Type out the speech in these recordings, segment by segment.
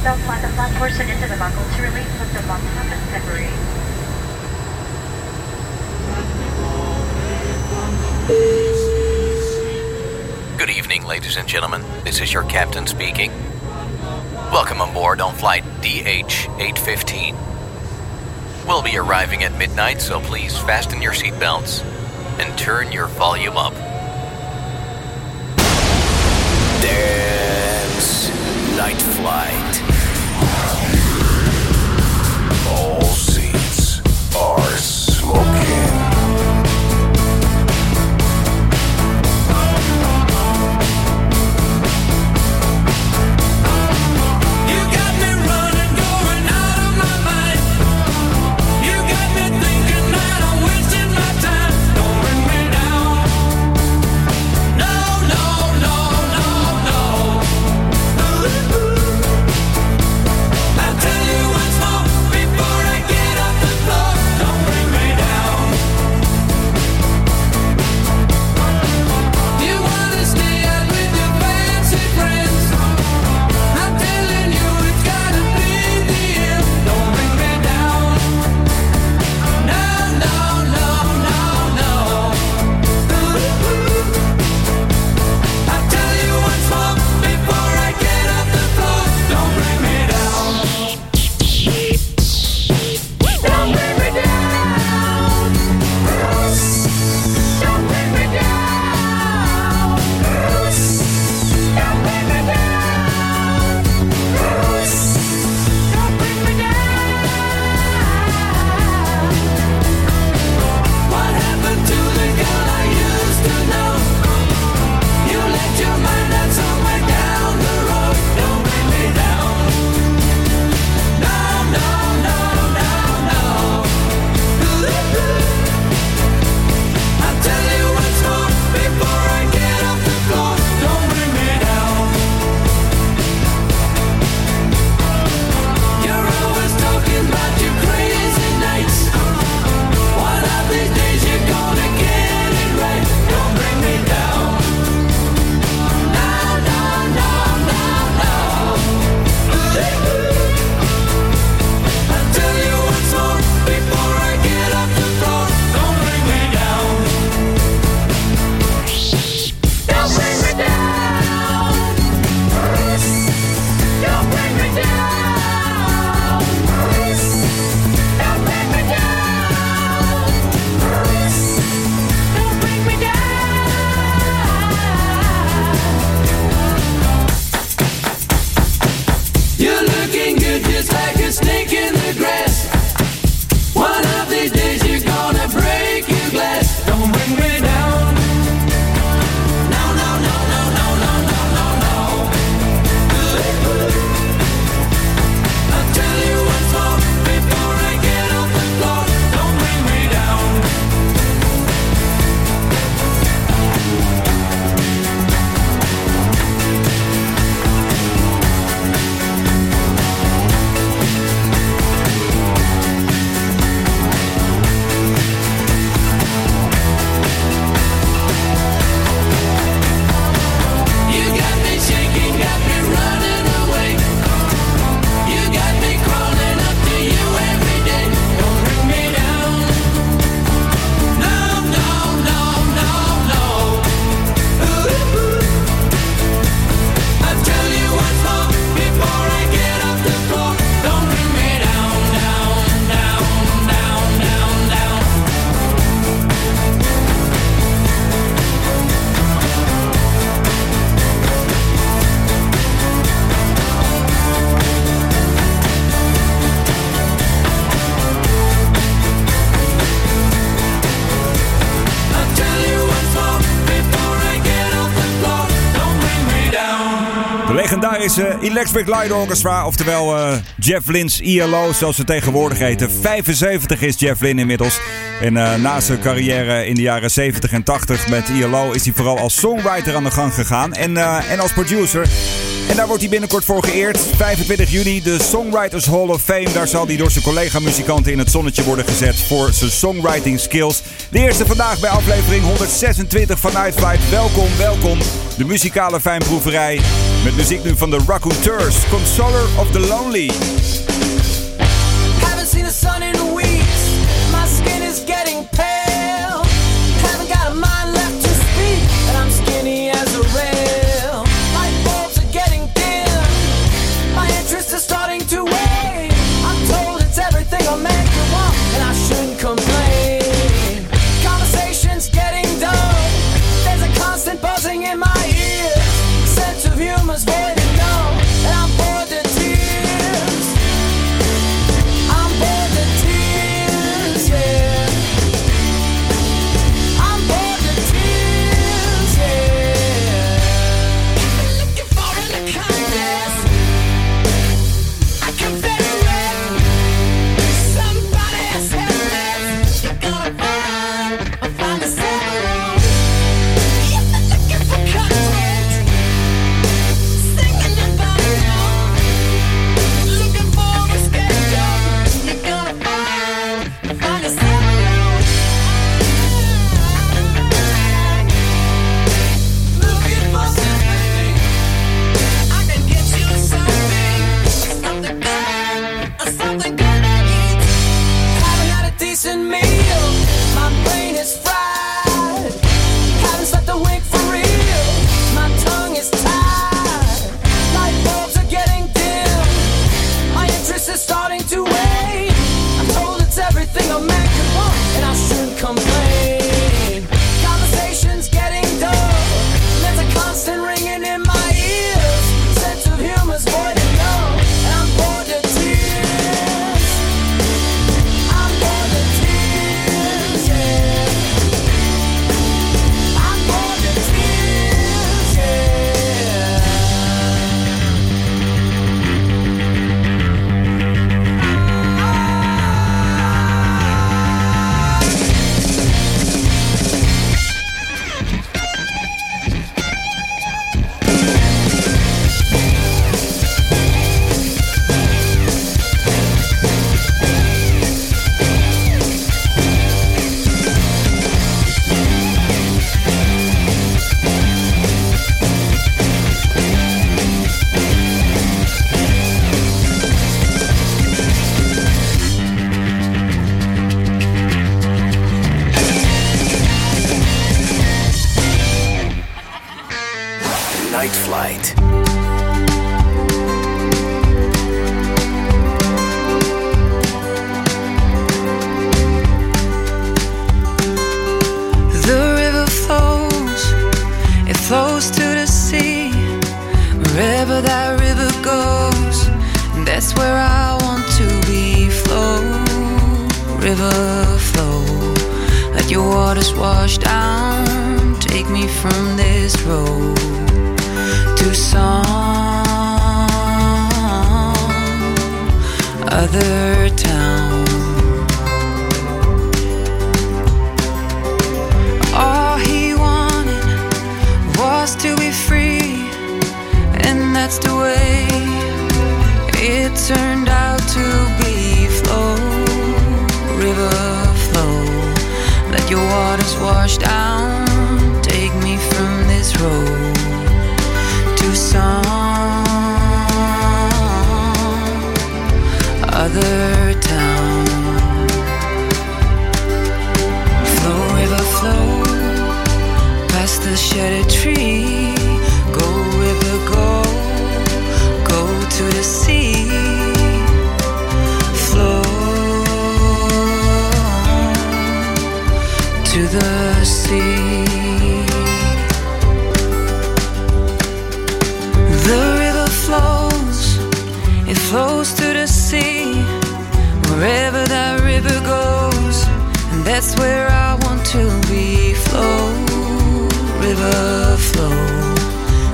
Stop flat the front portion into the buckle to release with the buckle up and separate. Good evening, ladies and gentlemen. This is your captain speaking. Welcome aboard on flight DH815. We'll be arriving at midnight, so please fasten your seatbelts and turn your volume up. Dance Nightfly. Stars. Electric Light Orchestra, oftewel eh, Jeff Lynn's ILO, zoals ze tegenwoordig heten. 75 is Jeff Lynn inmiddels. En uh, na zijn carrière in de jaren 70 en 80 met ILO is hij vooral als songwriter aan de gang gegaan en, eh, en als producer. En daar wordt hij binnenkort voor geëerd. 25 juni, de Songwriters Hall of Fame. Daar zal hij door zijn collega-muzikanten in het zonnetje worden gezet voor zijn songwriting skills. De eerste vandaag bij aflevering 126 van Nightflight. Welkom, welkom. De muzikale fijnproeverij. Met muziek nu van de Raconteurs. Consoler of the Lonely. Night Flight. The river flows, it flows to the sea. Wherever that river goes, that's where I want to be. Flow, river, flow. Let your waters wash down. Take me from this road to some other town. All he wanted was to be free, and that's the way it turned out to be. Flow, river, flow. Let your waters wash down. Take me from this road other town. Flow, river, flow past the shattered tree. Go, river, go, go to the sea. Flow to the sea. That's where I want to be. Flow, river, flow.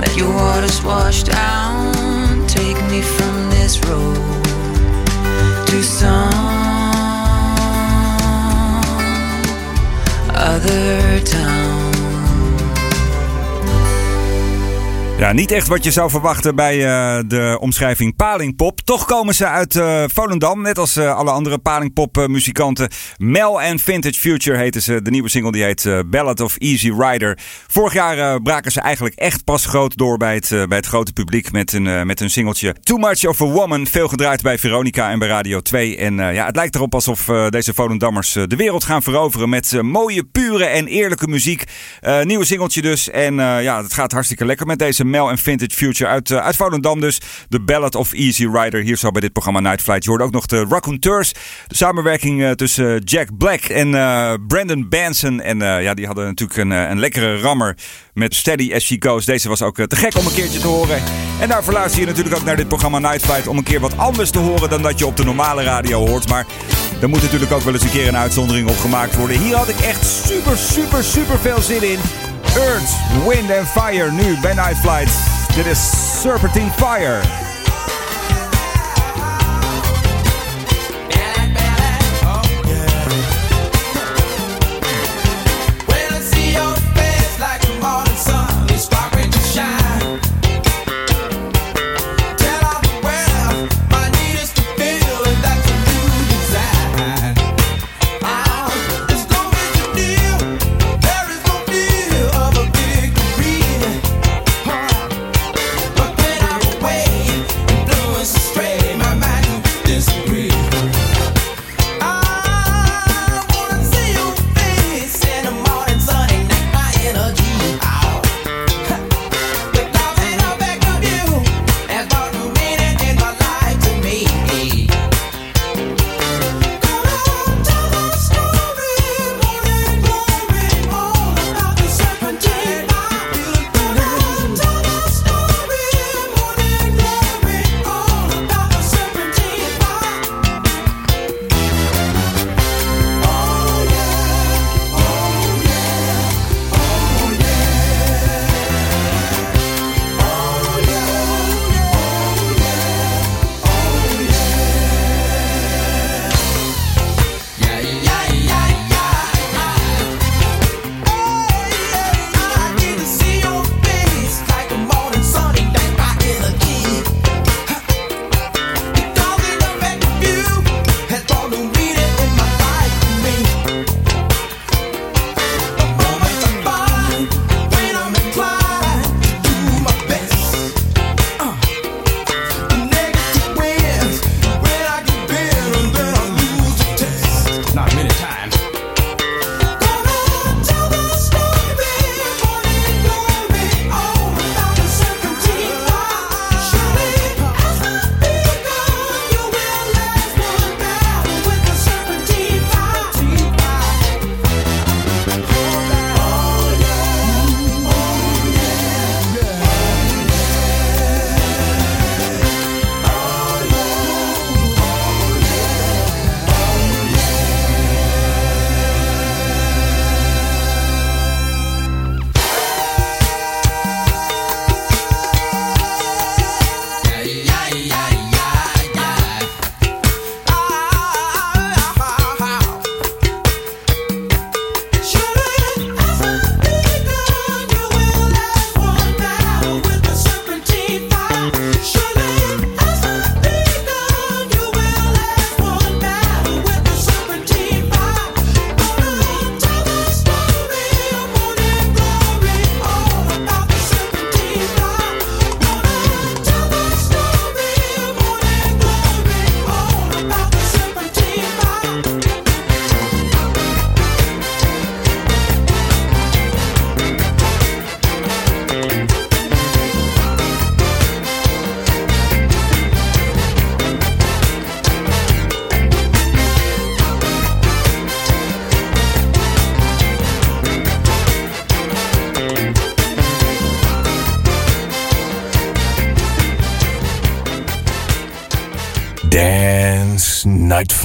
Let your waters wash down. Take me from this road to some Ja, niet echt wat je zou verwachten bij eh, de omschrijving palingpop. Toch komen ze uit eh, Volendam, net als eh, alle andere palingpop eh, muzikanten. Mel en Vintage Future heten ze. De nieuwe single die heet Ballad of Easy Rider. Vorig jaar braken ze eigenlijk echt pas groot door bij het, bij het grote publiek met een, met een singeltje Too Much of a Woman. Veel gedraaid bij Veronica en bij Radio 2. En ja, het lijkt erop alsof deze Volendammers de wereld gaan veroveren met mooie, pure en eerlijke muziek. Nieuwe singeltje dus. En ja, het gaat hartstikke lekker met deze Mel en Vintage Future uit, eh, uit Volendam dus. De Ballad of Easy Rider. Hier zo bij dit programma Night Flight. Je hoorde ook nog de Raconteurs. De samenwerking eh, tussen Jack Black en eh, Brandon Banson. En eh, ja, die hadden natuurlijk een, eh, een lekkere rammer met Steady As She Goes. Deze was ook eh, te gek om een keertje te horen. En daarvoor luister je natuurlijk ook naar dit programma Night Flight. Om een keer wat anders te horen dan dat je op de normale radio hoort. Maar er moet natuurlijk ook wel eens een keer een uitzondering op gemaakt worden. Hier had ik echt super, super, super veel zin in. Earth, Wind and Fire nu bij Night Flight. Dit is Serpentine Fire.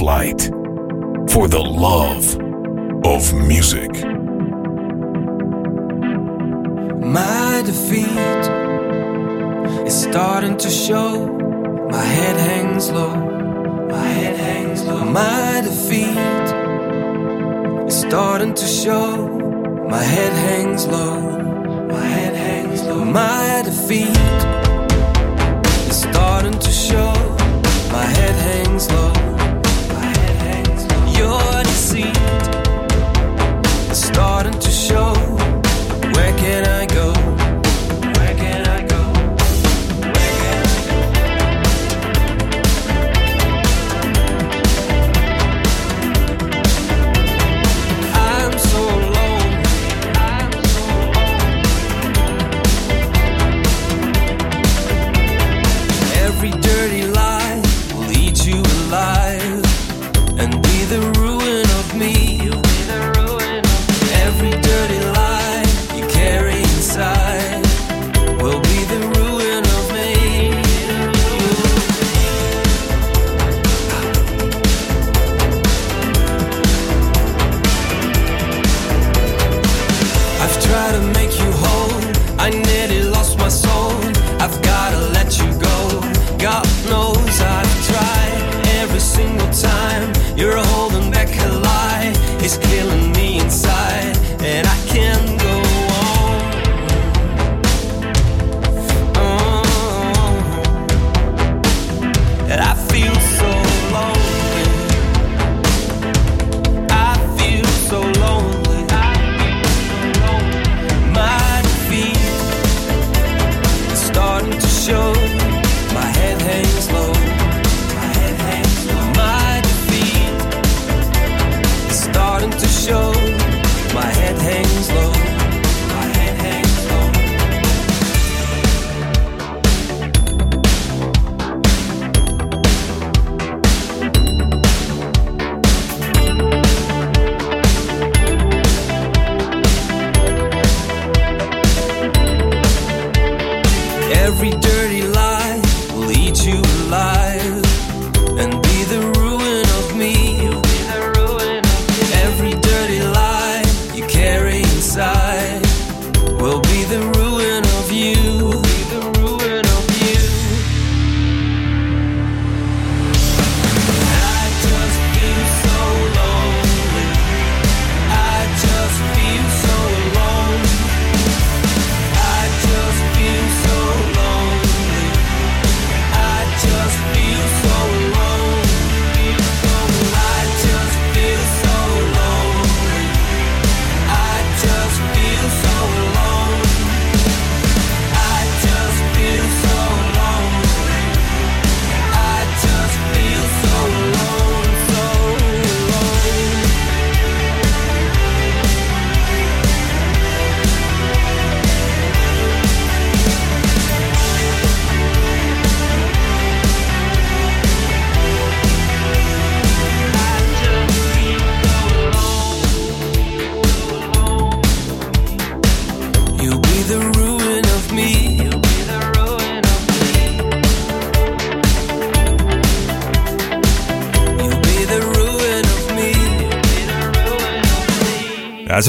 Flight. For the love of music. My defeat is starting to show. My head hangs low. My head hangs low. My defeat is starting to show. My head hangs low. My head hangs low. My defeat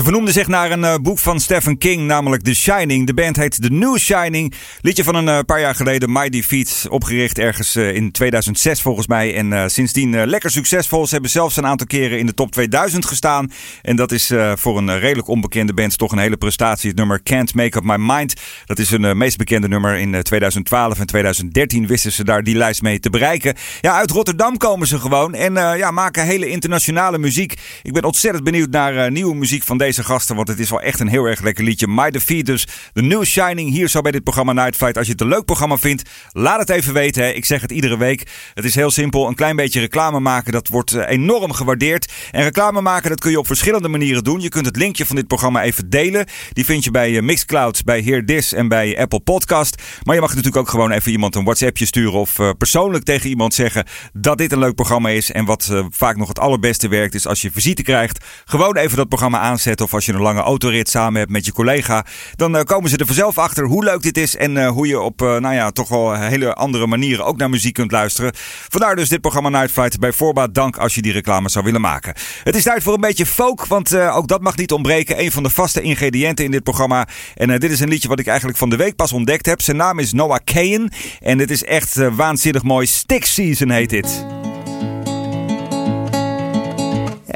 ze vernoemde zich naar een eh, boek van Stephen King, namelijk The Shining. De band heet The New Shining. Liedje van een eh, paar jaar geleden, My Defeat. Opgericht ergens eh, in 2006 volgens mij. En sindsdien lekker succesvol. Ze hebben zelfs een aantal keren in de top 2000 gestaan. En dat is voor een redelijk onbekende band toch een hele prestatie. Het nummer Can't Make Up My Mind. Dat is hun meest bekende nummer. In eh, 2012 en 2013 wisten ze daar die lijst mee te bereiken. Ja, uit Rotterdam komen ze gewoon. En ja, maken hele internationale muziek. Ik ben ontzettend benieuwd naar nieuwe muziek van deze gasten. Want het is wel echt een heel erg lekker liedje. My Defeat dus. The New Shining hier zo bij dit programma Night Flight. Als je het een leuk programma vindt, laat het even weten. Hè. Ik zeg het iedere week. Het is heel simpel. Een klein beetje reclame maken, dat wordt eh, enorm gewaardeerd. En reclame maken, dat kun je op verschillende manieren doen. Je kunt het linkje van dit programma even delen. Die vind je bij eh, Mixcloud, bij Hear This en bij Apple Podcast. Maar je mag natuurlijk ook gewoon even iemand een WhatsAppje sturen of eh, persoonlijk tegen iemand zeggen dat dit een leuk programma is. En wat vaak nog het allerbeste werkt is als je visite krijgt, gewoon even dat programma aanzetten. Of als je een lange autorit samen hebt met je collega, dan eh, komen ze er vanzelf achter hoe leuk dit is en eh, hoe je op, eh, nou ja, toch wel hele andere manieren ook naar muziek kunt luisteren. Vandaar dus dit programma Night Flight. Bij voorbaat dank als je die reclame zou willen maken. Het is tijd voor een beetje folk, want ook dat mag niet ontbreken. Een van de vaste ingrediënten in dit programma. En dit is een liedje wat ik eigenlijk van de week pas ontdekt heb. Zijn naam is Noah Kayen. En dit is echt waanzinnig mooi. Stick Season heet dit.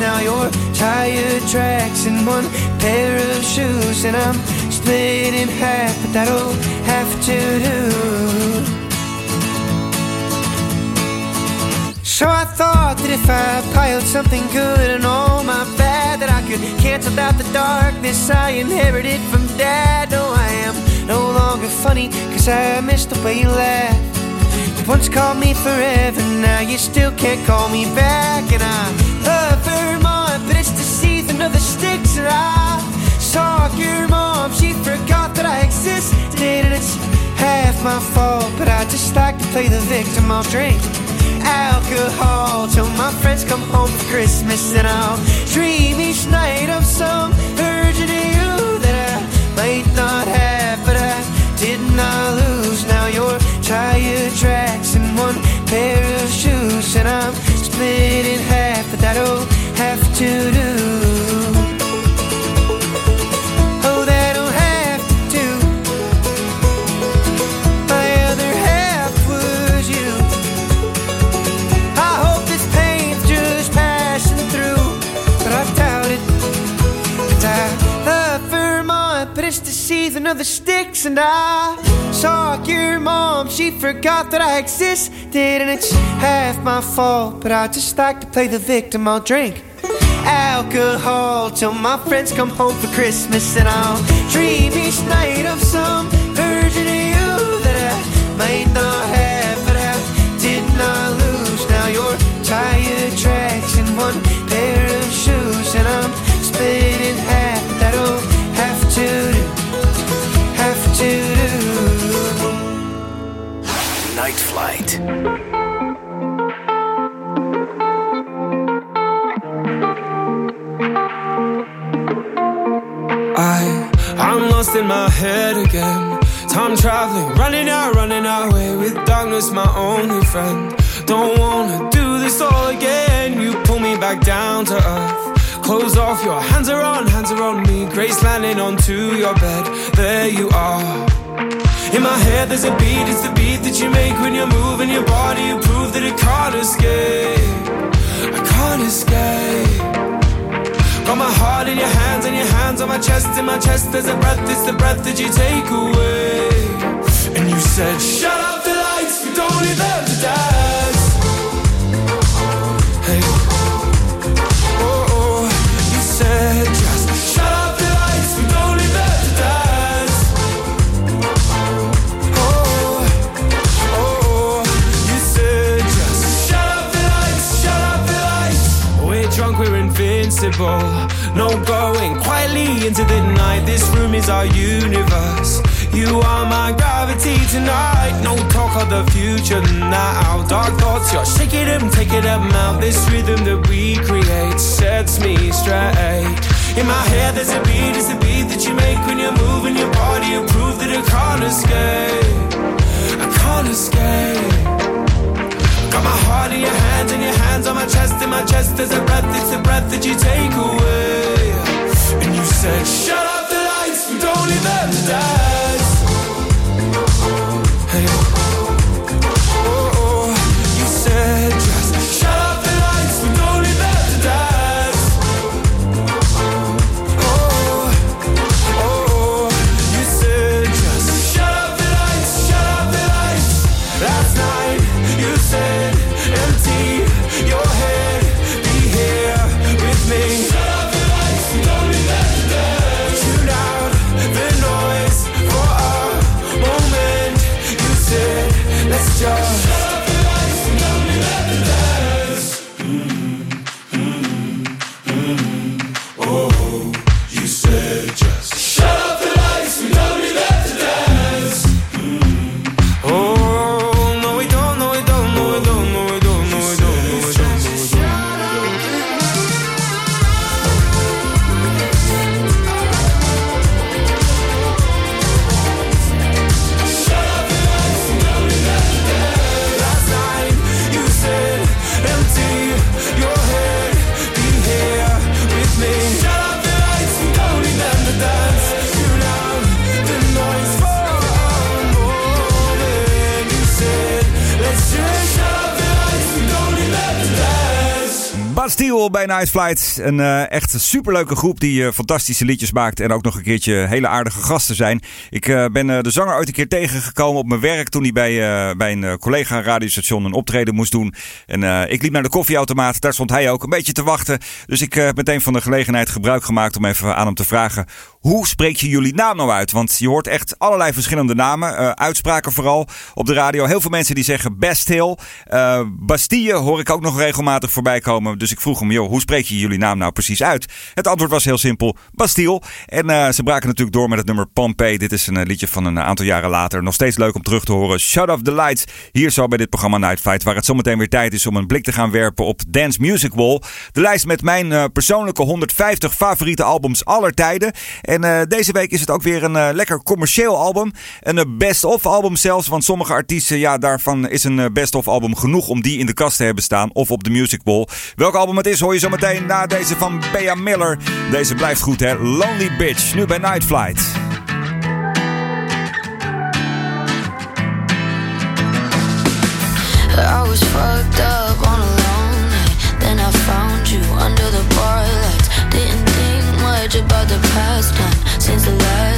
Now your tire tracks in one pair of shoes, and I'm split in half, but that'll have to do. So I thought that if I piled something good and all my bad, that I could cancel out the darkness I inherited from dad. No, I am no longer funny, cause I missed the way you laughed. Once called me forever, now you still can't call me back. And I love Vermont, but it's the season of the sticks. And I saw your mom, she forgot that I existed. And it's half my fault, but I just like to play the victim. I'll drink alcohol till my friends come home for Christmas, and I'll dream each night of some version of you that I might not have, but I did not lose. Now your tire tracks in one pair of shoes, and I'm split in half, but that'll have to do. Oh, that'll have to do. My other half was you. I hope this just passing through, but I doubt. And I love but it's the season of the sticks, and I saw your mom. She forgot that I existed, and it's half my fault, but I just like to play the victim. I'll drink alcohol till my friends come home for Christmas, and I'll dream each night of some version of you that I might not have, but I did not lose. Now your tire tracks in one pair of shoes, and I'm split I, I'm lost in my head again. Time traveling, running out, running away with darkness, my only friend. Don't wanna do this all again. You pull me back down to earth. Close off, your hands are on, hands are on me. Grace landing onto your bed. There you are. In my head, there's a beat, it's the beat that you make when you're moving your body. You prove that it can't escape. I can't escape. Got my heart in your hands and your hands on my chest. In my chest, there's a breath, it's the breath that you take away. And you said, Shut up the lights, we don't need them to dance. No going quietly into the night. This room is our universe. You are my gravity tonight. No talk of the future now. Dark thoughts, you're shaking them, taking them out. This rhythm that we create sets me straight. In my head, there's a beat, it's the beat that you make when you're moving your body. You prove that I can't escape. I can't escape. Got my heart in your hands and your hands on my chest. In my chest, there's a breath, it's the breath that you take away. And you said, Shut up the lights, we don't need them to dance. Night Flight. Een eh, echt superleuke groep die eh, fantastische liedjes maakt. En ook nog een keertje hele aardige gasten zijn. Ik eh, ben de zanger ooit een keer tegengekomen op mijn werk. Toen hij bij, bij een collega radiostation een optreden moest doen. En ik liep naar de koffieautomaat. Daar stond hij ook een beetje te wachten. Dus ik heb meteen van de gelegenheid gebruik gemaakt om even aan hem te vragen. Hoe spreek je jullie naam nou uit? Want je hoort echt allerlei verschillende namen. eh, uitspraken vooral op de radio. Heel veel mensen die zeggen Best Hill. Eh, Bastille hoor ik ook nog regelmatig voorbij komen. Dus ik vroeg hem, joh, hoe spreek je jullie naam nou precies uit? Het antwoord was heel simpel, Bastille. En eh, ze braken natuurlijk door met het nummer Pompeii. Dit is een liedje van een aantal jaren later. Nog steeds leuk om terug te horen. Shut off the lights. Hier zo bij dit programma Night Fight. Waar het zometeen weer tijd is om een blik te gaan werpen op Dance Music Wall. De lijst met mijn persoonlijke 150 favoriete albums aller tijden. En eh, deze week is het ook weer een eh, lekker commercieel album. Een eh, best-of album zelfs. Want sommige artiesten, ja, daarvan is een best-of album genoeg om die in de kast te hebben staan. Of op de Music Wall. Welk album het is hoor je zo meteen na deze van Bea Miller. Deze blijft goed hè. Lonely Bitch. Nu bij Night Flight. I was fucked up on a night. Then I found you under the since the last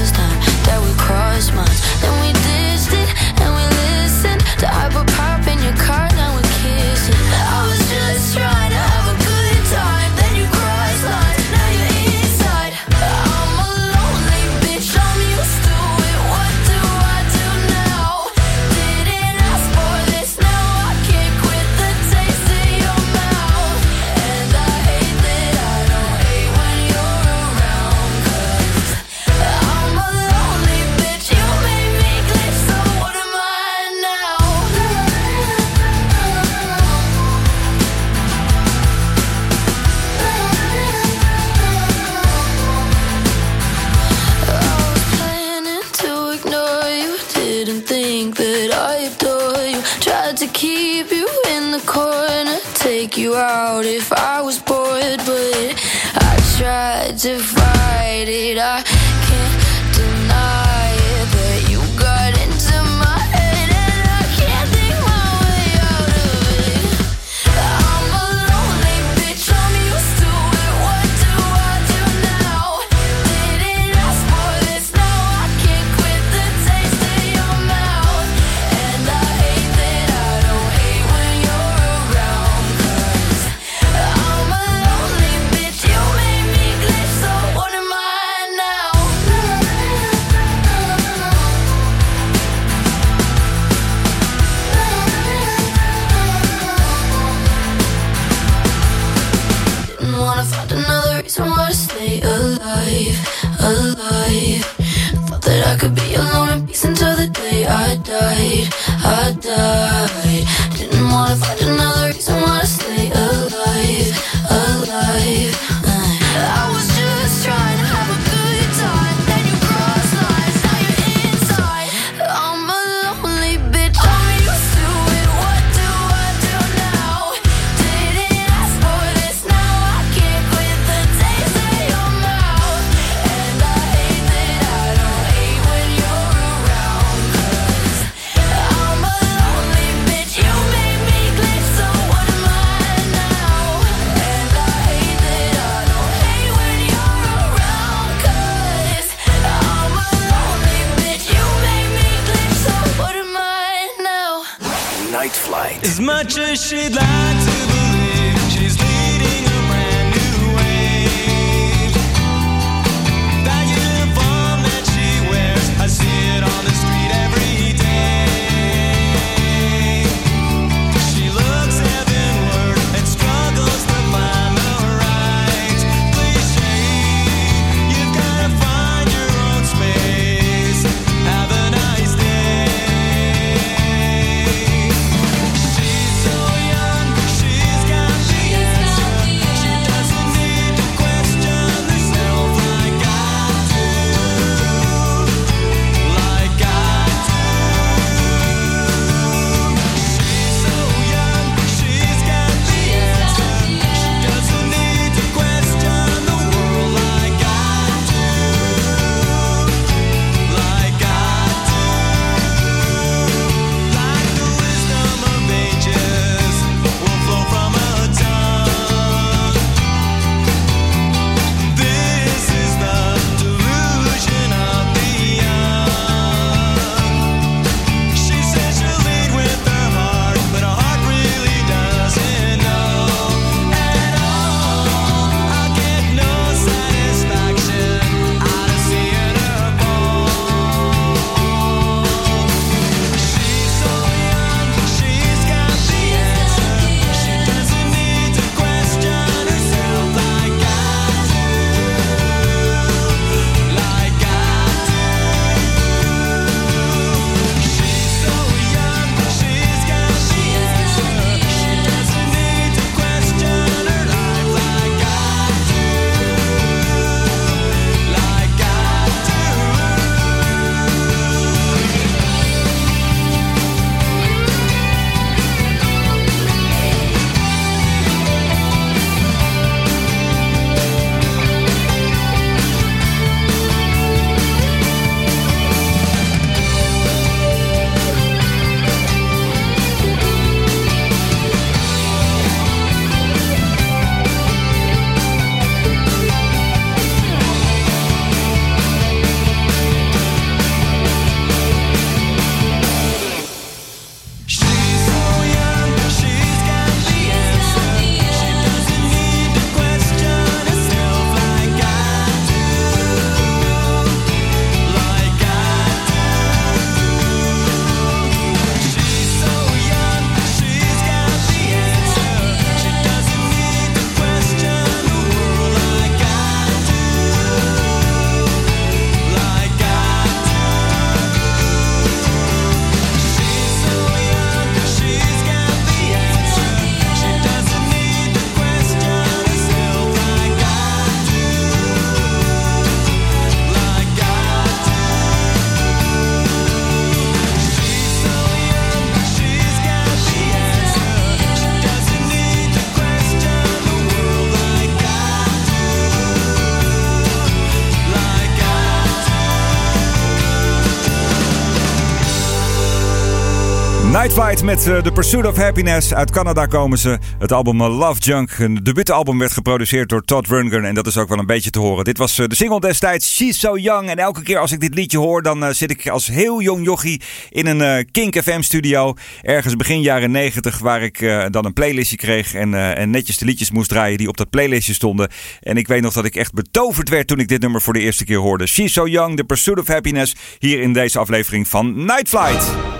Night Flight met uh, The Pursuit of Happiness. Uit Canada komen ze. Het album uh, Love Junk. Een debuutalbum werd geproduceerd door Todd Rundgren. En dat is ook wel een beetje te horen. Dit was uh, de single destijds, She's So Young. En elke keer als ik dit liedje hoor, dan zit ik als heel jong jochie in een Kink FM studio. Ergens begin jaren 90, waar ik dan een playlistje kreeg. En, en netjes de liedjes moest draaien die op dat playlistje stonden. En ik weet nog dat ik echt betoverd werd toen ik dit nummer voor de eerste keer hoorde. She's So Young, The Pursuit of Happiness. Hier in deze aflevering van Night Flight.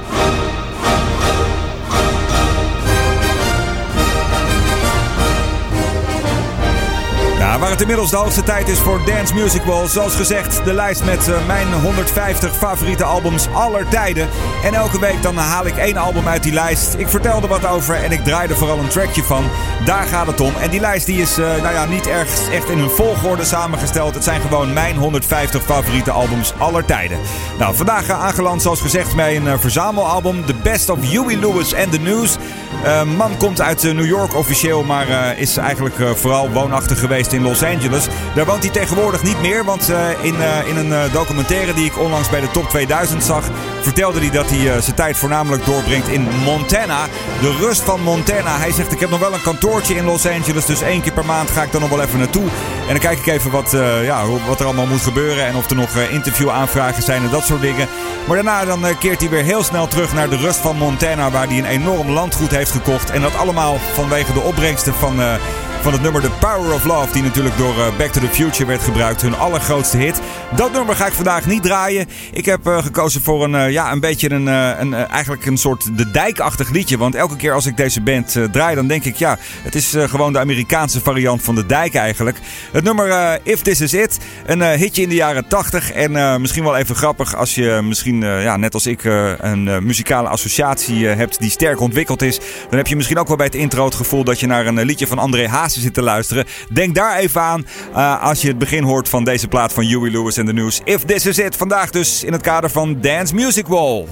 Nada het inmiddels de hoogste tijd is voor Dance Music Wall. Zoals gezegd, de lijst met uh, mijn 150 favoriete albums aller tijden. En elke week dan haal ik één album uit die lijst. Ik vertel er wat over en ik draai er vooral een trackje van. Daar gaat het om. En die lijst die is uh, nou ja, niet erg, echt in een volgorde samengesteld. Het zijn gewoon mijn 150 favoriete albums aller tijden. Nou, vandaag uh, aangeland zoals gezegd bij een verzamelalbum. The Best of Huey Lewis and the News. man komt uit New York officieel, maar is eigenlijk vooral woonachtig geweest in Los Angeles. Daar woont hij tegenwoordig niet meer, want uh, in, uh, in een uh, documentaire die ik onlangs bij de Top 2000 zag, vertelde hij dat hij zijn tijd voornamelijk doorbrengt in Montana. De rust van Montana. Hij zegt: Ik heb nog wel een kantoortje in Los Angeles, dus één keer per maand ga ik dan nog wel even naartoe. En dan kijk ik even wat, ja, wat er allemaal moet gebeuren en of er nog interviewaanvragen zijn en dat soort dingen. Maar daarna dan keert hij weer heel snel terug naar de rust van Montana, waar hij een enorm landgoed heeft gekocht. En dat allemaal vanwege de opbrengsten van van het nummer The Power of Love, die natuurlijk door uh, Back to the Future werd gebruikt, hun allergrootste hit. Dat nummer ga ik vandaag niet draaien. Ik heb uh, gekozen voor een, uh, ja, een beetje een, een eigenlijk een soort de dijkachtig liedje. Want elke keer als ik deze band draai, dan denk ik, ja, het is gewoon de Amerikaanse variant van de dijk eigenlijk. Het nummer If This Is It, een hitje in de jaren 80. En misschien wel even grappig als je misschien, ja, net als ik, een muzikale associatie hebt die sterk ontwikkeld is. Dan heb je misschien ook wel bij het intro het gevoel dat je naar een liedje van André Haas zit te luisteren. Denk daar even aan uh, als je het begin hoort van deze plaat van Huey Lewis en the News. If This Is It. Vandaag dus in het kader van Dance Music Wall.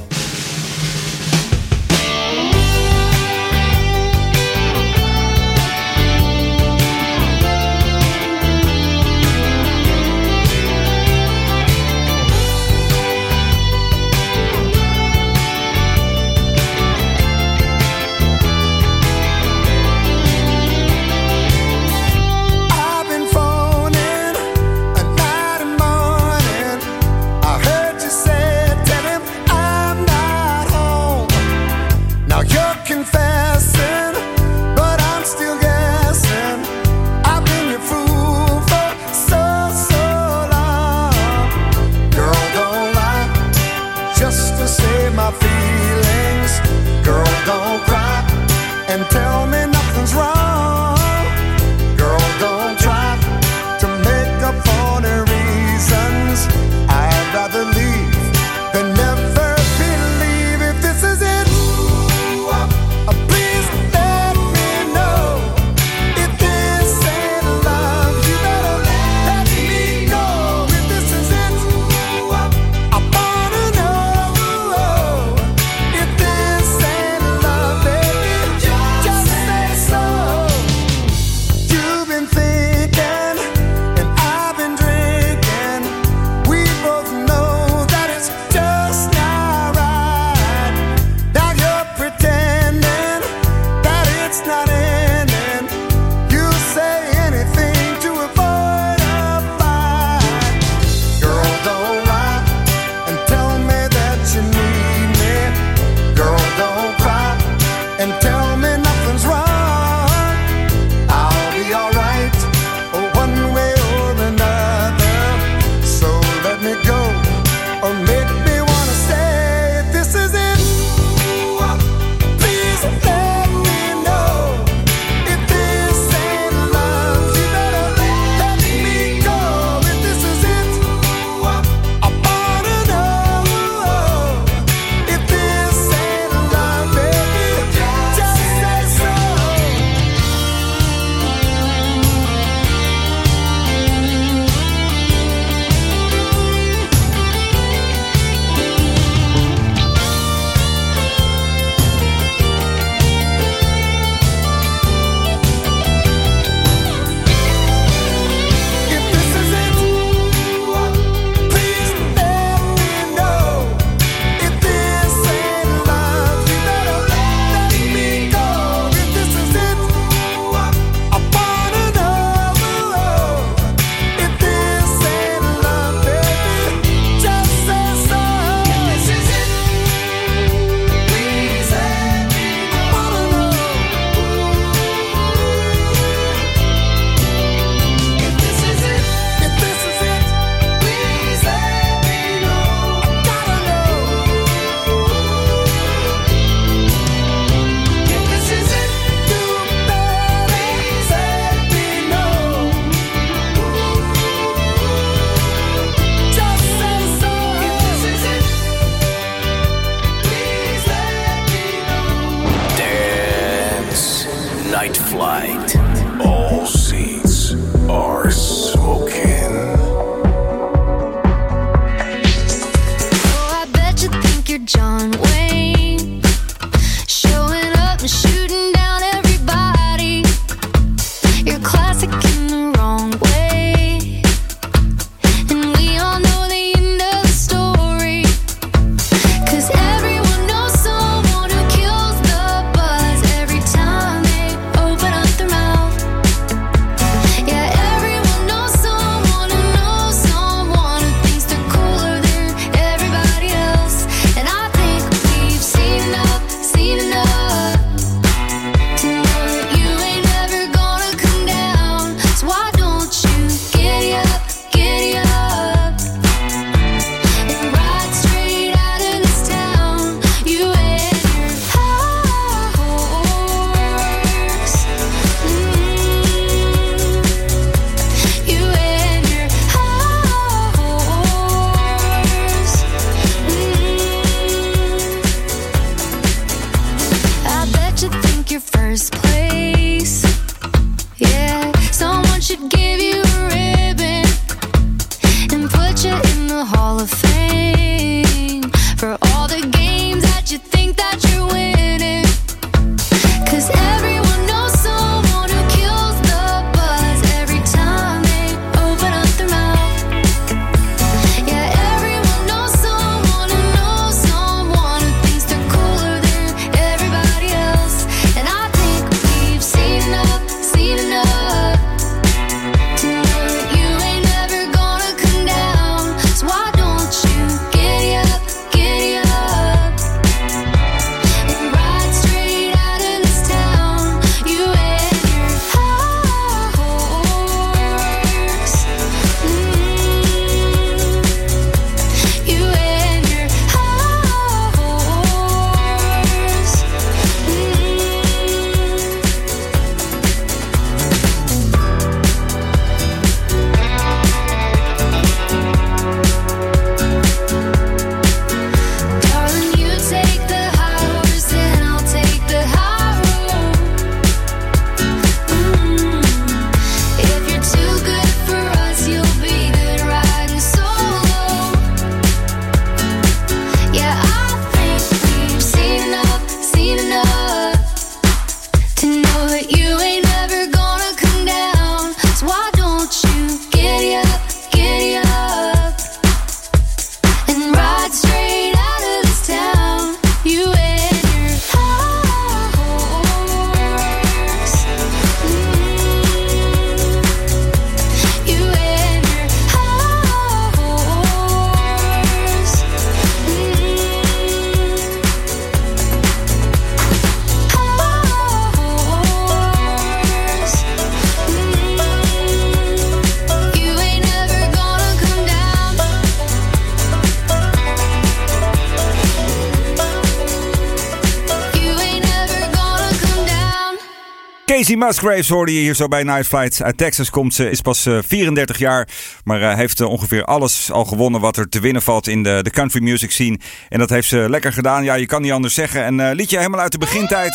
Casey Musgraves hoorde je hier zo bij Night Flight. Uit Texas komt ze, is pas eh, 34 jaar, maar eh, heeft eh, ongeveer alles al gewonnen wat er te winnen valt in de, de country music scene. En dat heeft ze lekker gedaan, ja je kan niet anders zeggen. En uh, liedje helemaal uit de begintijd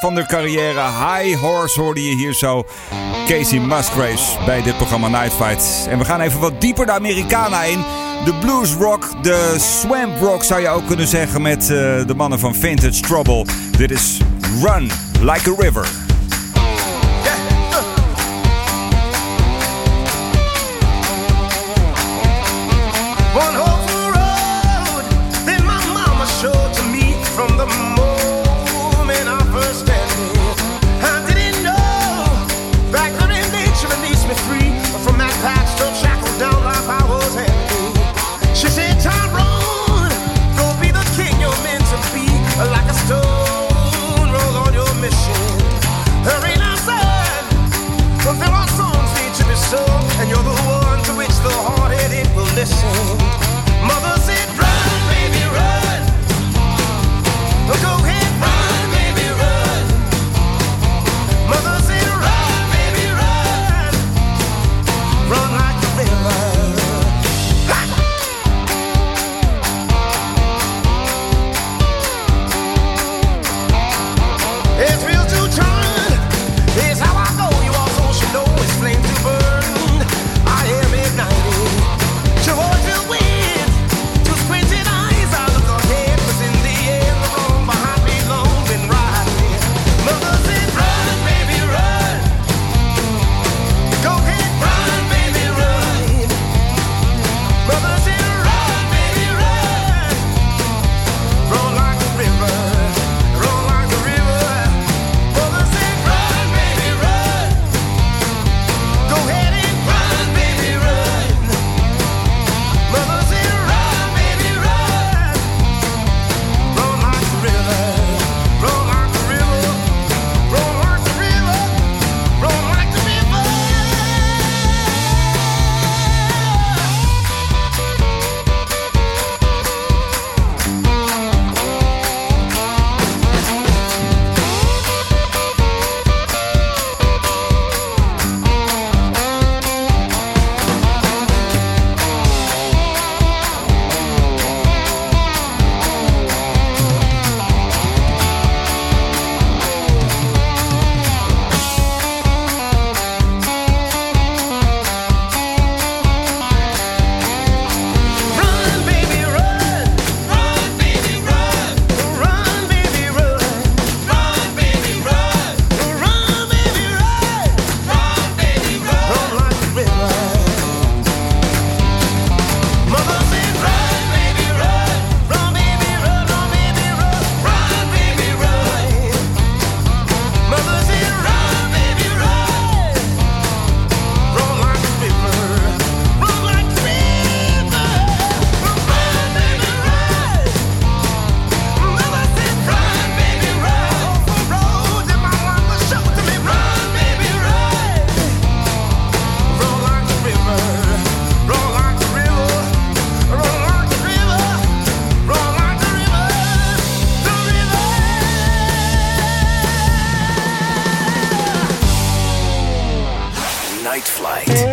van de carrière. High Horse hoorde je hier zo. Casey Musgraves bij dit programma Night Flight. En we gaan even wat dieper de Americana in. De blues rock, de swamp rock zou je ook kunnen zeggen met de mannen van Vintage Trouble. Dit is Run Like a River.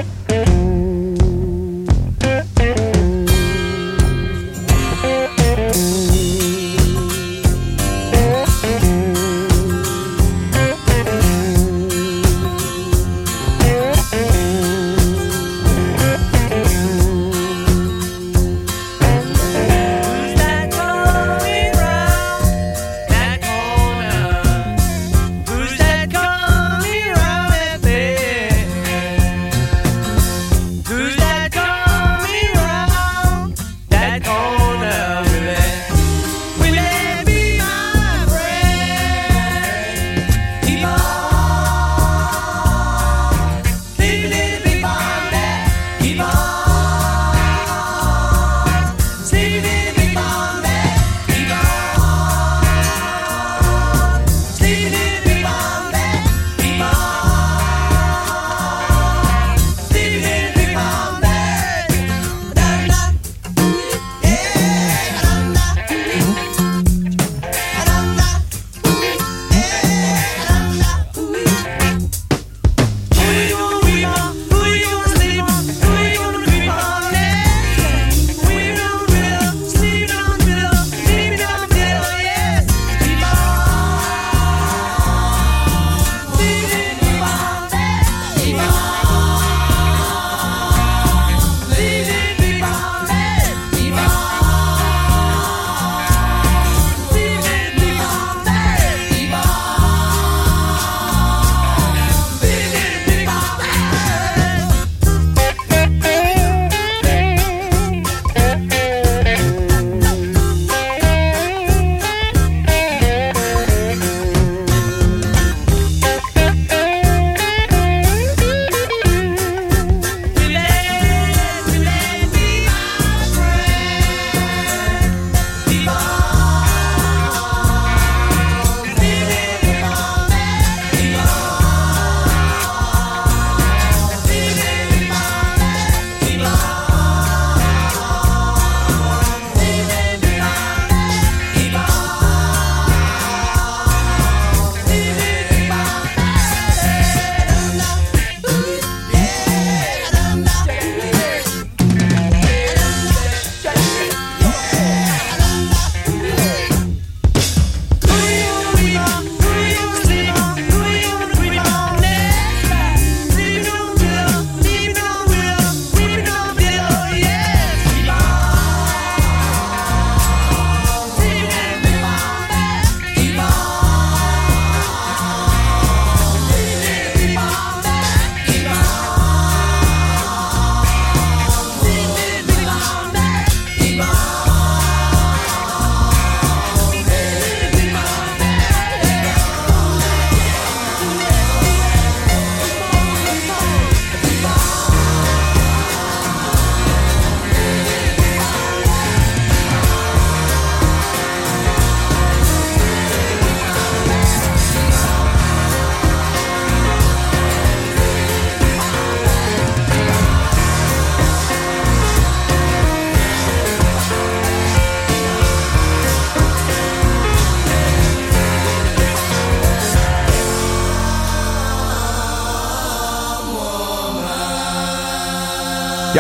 Thank you.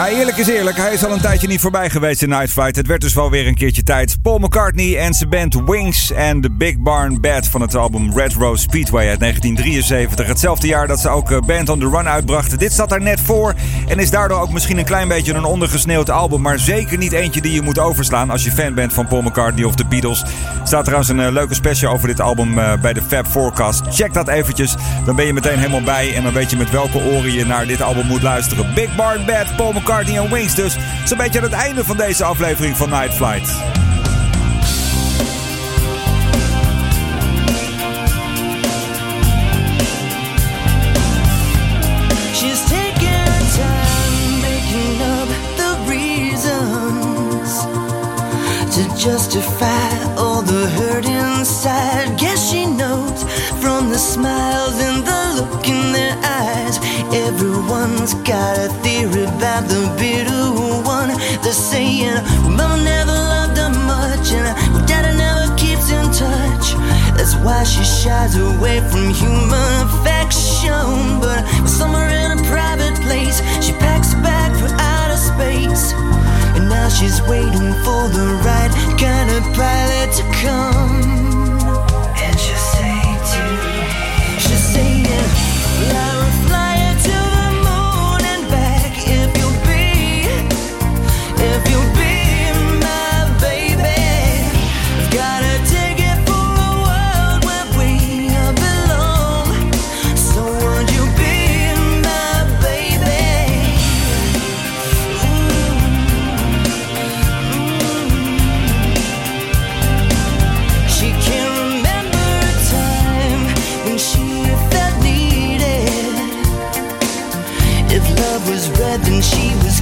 Ja, eerlijk is eerlijk. Hij is al een tijdje niet voorbij geweest in Night Flight. Het werd dus wel weer een keertje tijd. Paul McCartney en zijn band Wings en de Big Barn Bad van het album Red Rose Speedway uit 1973. Hetzelfde jaar dat ze ook eh, Band on the Run uitbrachten. Dit zat daar net voor en is daardoor ook misschien een klein beetje een ondergesneeuwd album. Maar zeker niet eentje die je moet overslaan als je fan bent van Paul McCartney of de Beatles. Er staat trouwens een eh, leuke special over dit album eh, bij de Fab Forecast. Check dat eventjes. Dan ben je meteen helemaal bij en dan weet je met welke oren je naar dit album moet luisteren. Big Barn Bad, Paul McCartney en Wings dus. Zo'n beetje aan het einde van deze aflevering van Night Flight. Justify all the hurt inside. Guess she knows from the smiles and the look in their eyes. Everyone's got a theory about the bitter one. They're saying, well, Mama never loved her much, and well, never keeps in touch. That's why she shies away from human affection. But somewhere in a private place, she packs a bag for outer space. And now she's waiting for the right kind of pilot to come. Yeah.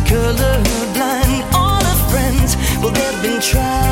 Colorblind. All her friends, well, they've been tried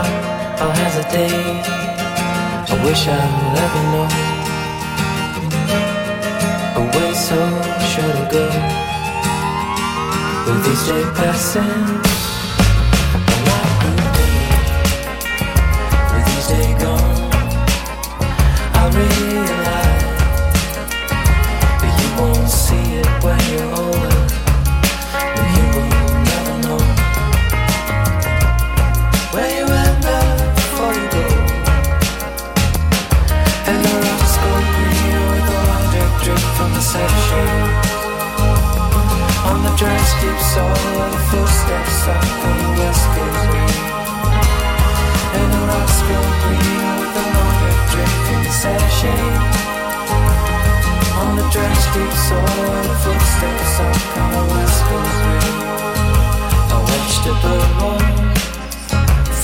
I, I'll hesitate. I wish I'd ever known. way so short ago. With each day passing, a light blue day. With gone, I really.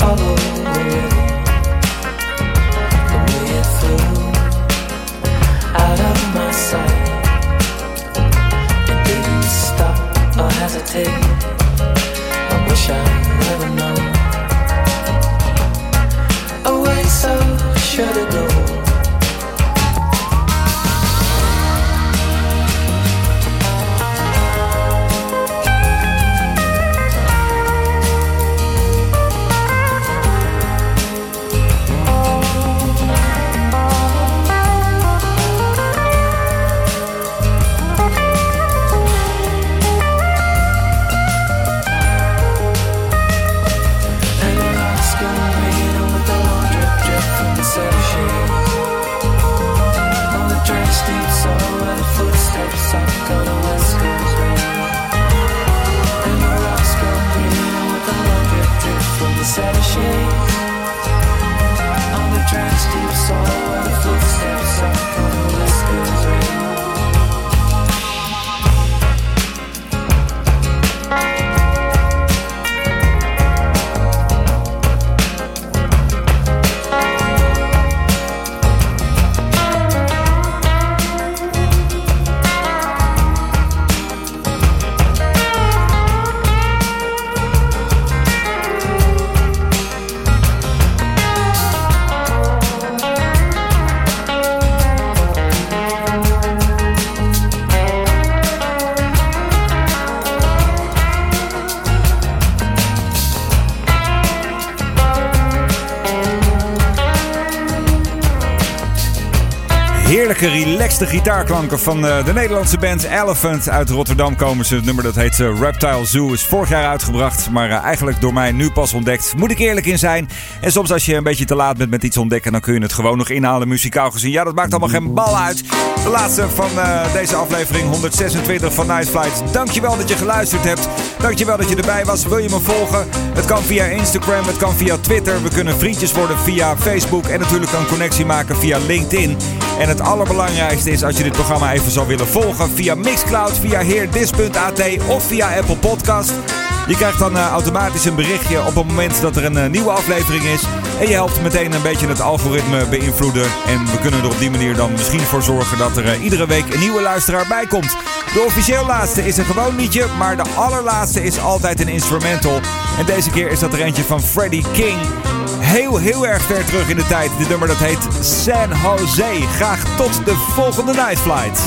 Follow Set of shades on the track's deep soul. Relaxte gitaarklanken van eh, de Nederlandse band Elephant. Uit Rotterdam komen ze. Het nummer dat heet eh, Reptile Zoo is vorig jaar uitgebracht. Maar eh, eigenlijk door mij nu pas ontdekt. Moet ik eerlijk in zijn. En soms als je een beetje te laat bent met iets ontdekken... dan kun je het gewoon nog inhalen muzikaal gezien. Ja, dat maakt allemaal geen bal uit. De laatste van eh, deze aflevering 126 van Night Flight. Dankjewel dat je geluisterd hebt. Dankjewel dat je erbij was. Wil je me volgen? Het kan via Instagram, het kan via Twitter. We kunnen vriendjes worden via Facebook. En natuurlijk een connectie maken via LinkedIn. En het allerbelangrijkste is als je dit programma even zou willen volgen via Mixcloud, via heerdis.at of via Apple Podcast. Je krijgt dan eh, automatisch een berichtje op het moment dat er een eh, nieuwe aflevering is. En je helpt meteen een beetje het algoritme beïnvloeden. En we kunnen er op die manier dan misschien voor zorgen dat er eh, iedere week een nieuwe luisteraar bij komt. De officieel laatste is een gewoon liedje, maar de allerlaatste is altijd een instrumental. En deze keer is dat er eentje van Freddie King. Heel, heel erg ver terug in de tijd. Dit nummer dat heet San Jose. Graag tot de volgende Night Flight.